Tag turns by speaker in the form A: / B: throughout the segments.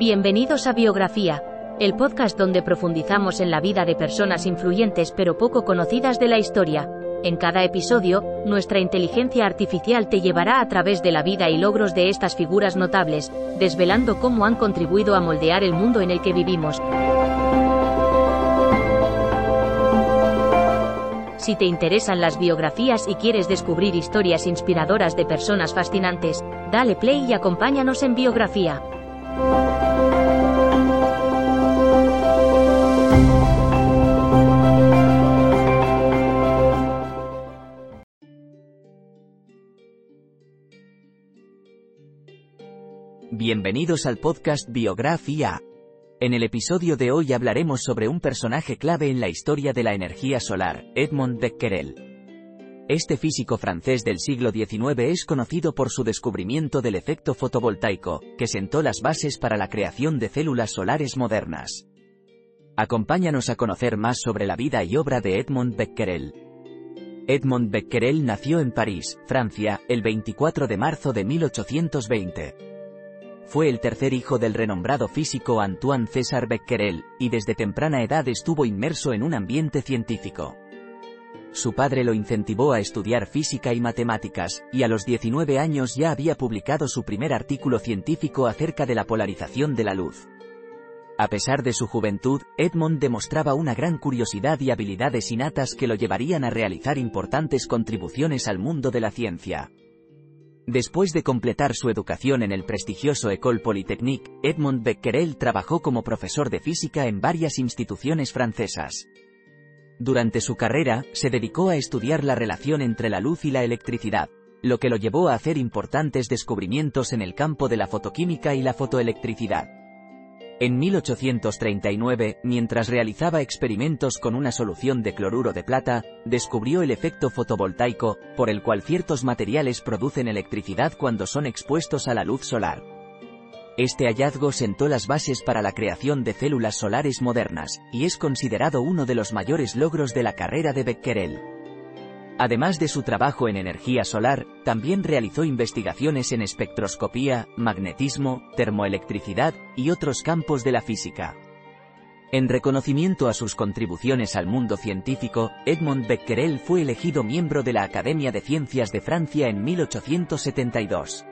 A: Bienvenidos a Biografía, el podcast donde profundizamos en la vida de personas influyentes pero poco conocidas de la historia. En cada episodio, nuestra inteligencia artificial te llevará a través de la vida y logros de estas figuras notables, desvelando cómo han contribuido a moldear el mundo en el que vivimos. Si te interesan las biografías y quieres descubrir historias inspiradoras de personas fascinantes, dale play y acompáñanos en Biografía.
B: Bienvenidos al podcast Biografía. En el episodio de hoy hablaremos sobre un personaje clave en la historia de la energía solar, Edmond Becquerel. Este físico francés del siglo XIX es conocido por su descubrimiento del efecto fotovoltaico, que sentó las bases para la creación de células solares modernas. Acompáñanos a conocer más sobre la vida y obra de Edmond Becquerel. Edmond Becquerel nació en París, Francia, el 24 de marzo de 1820. Fue el tercer hijo del renombrado físico Antoine César Becquerel, y desde temprana edad estuvo inmerso en un ambiente científico. Su padre lo incentivó a estudiar física y matemáticas, y a los 19 años ya había publicado su primer artículo científico acerca de la polarización de la luz. A pesar de su juventud, Edmond demostraba una gran curiosidad y habilidades innatas que lo llevarían a realizar importantes contribuciones al mundo de la ciencia. Después de completar su educación en el prestigioso École Polytechnique, Edmond Becquerel trabajó como profesor de física en varias instituciones francesas. Durante su carrera, se dedicó a estudiar la relación entre la luz y la electricidad, lo que lo llevó a hacer importantes descubrimientos en el campo de la fotoquímica y la fotoelectricidad. En 1839, mientras realizaba experimentos con una solución de cloruro de plata, descubrió el efecto fotovoltaico, por el cual ciertos materiales producen electricidad cuando son expuestos a la luz solar. Este hallazgo sentó las bases para la creación de células solares modernas, y es considerado uno de los mayores logros de la carrera de Becquerel. Además de su trabajo en energía solar, también realizó investigaciones en espectroscopía, magnetismo, termoelectricidad y otros campos de la física. En reconocimiento a sus contribuciones al mundo científico, Edmond Becquerel fue elegido miembro de la Academia de Ciencias de Francia en 1872.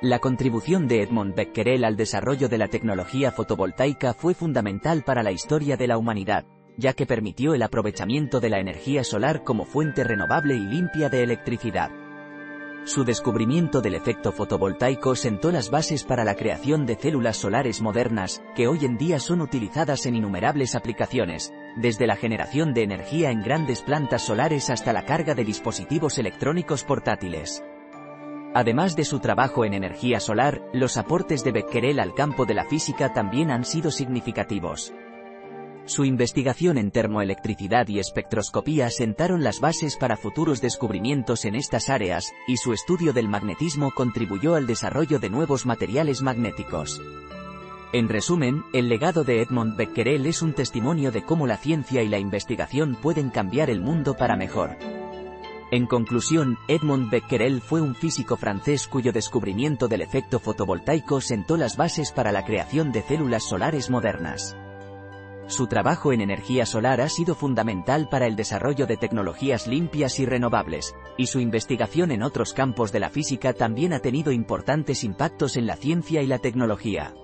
B: La contribución de Edmond Becquerel al desarrollo de la tecnología fotovoltaica fue fundamental para la historia de la humanidad ya que permitió el aprovechamiento de la energía solar como fuente renovable y limpia de electricidad. Su descubrimiento del efecto fotovoltaico sentó las bases para la creación de células solares modernas, que hoy en día son utilizadas en innumerables aplicaciones, desde la generación de energía en grandes plantas solares hasta la carga de dispositivos electrónicos portátiles. Además de su trabajo en energía solar, los aportes de Becquerel al campo de la física también han sido significativos. Su investigación en termoelectricidad y espectroscopía sentaron las bases para futuros descubrimientos en estas áreas, y su estudio del magnetismo contribuyó al desarrollo de nuevos materiales magnéticos. En resumen, el legado de Edmond Becquerel es un testimonio de cómo la ciencia y la investigación pueden cambiar el mundo para mejor. En conclusión, Edmond Becquerel fue un físico francés cuyo descubrimiento del efecto fotovoltaico sentó las bases para la creación de células solares modernas. Su trabajo en energía solar ha sido fundamental para el desarrollo de tecnologías limpias y renovables, y su investigación en otros campos de la física también ha tenido importantes impactos en la ciencia y la tecnología.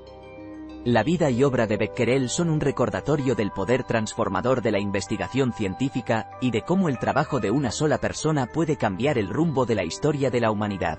B: La vida y obra de Becquerel son un recordatorio del poder transformador de la investigación científica, y de cómo el trabajo de una sola persona puede cambiar el rumbo de la historia de la humanidad.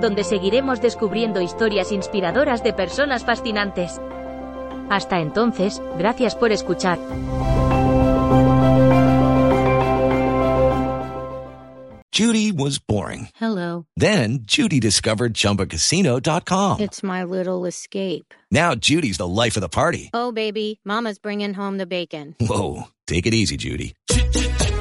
A: donde seguiremos descubriendo historias inspiradoras de personas fascinantes. Hasta entonces, gracias por escuchar.
C: Judy was boring.
D: Hello.
C: Then Judy discovered ChumbaCasino.com.
D: It's my little escape.
C: Now Judy's the life of the party.
D: Oh, baby, Mama's bringing home the bacon.
C: Whoa, take it easy, Judy.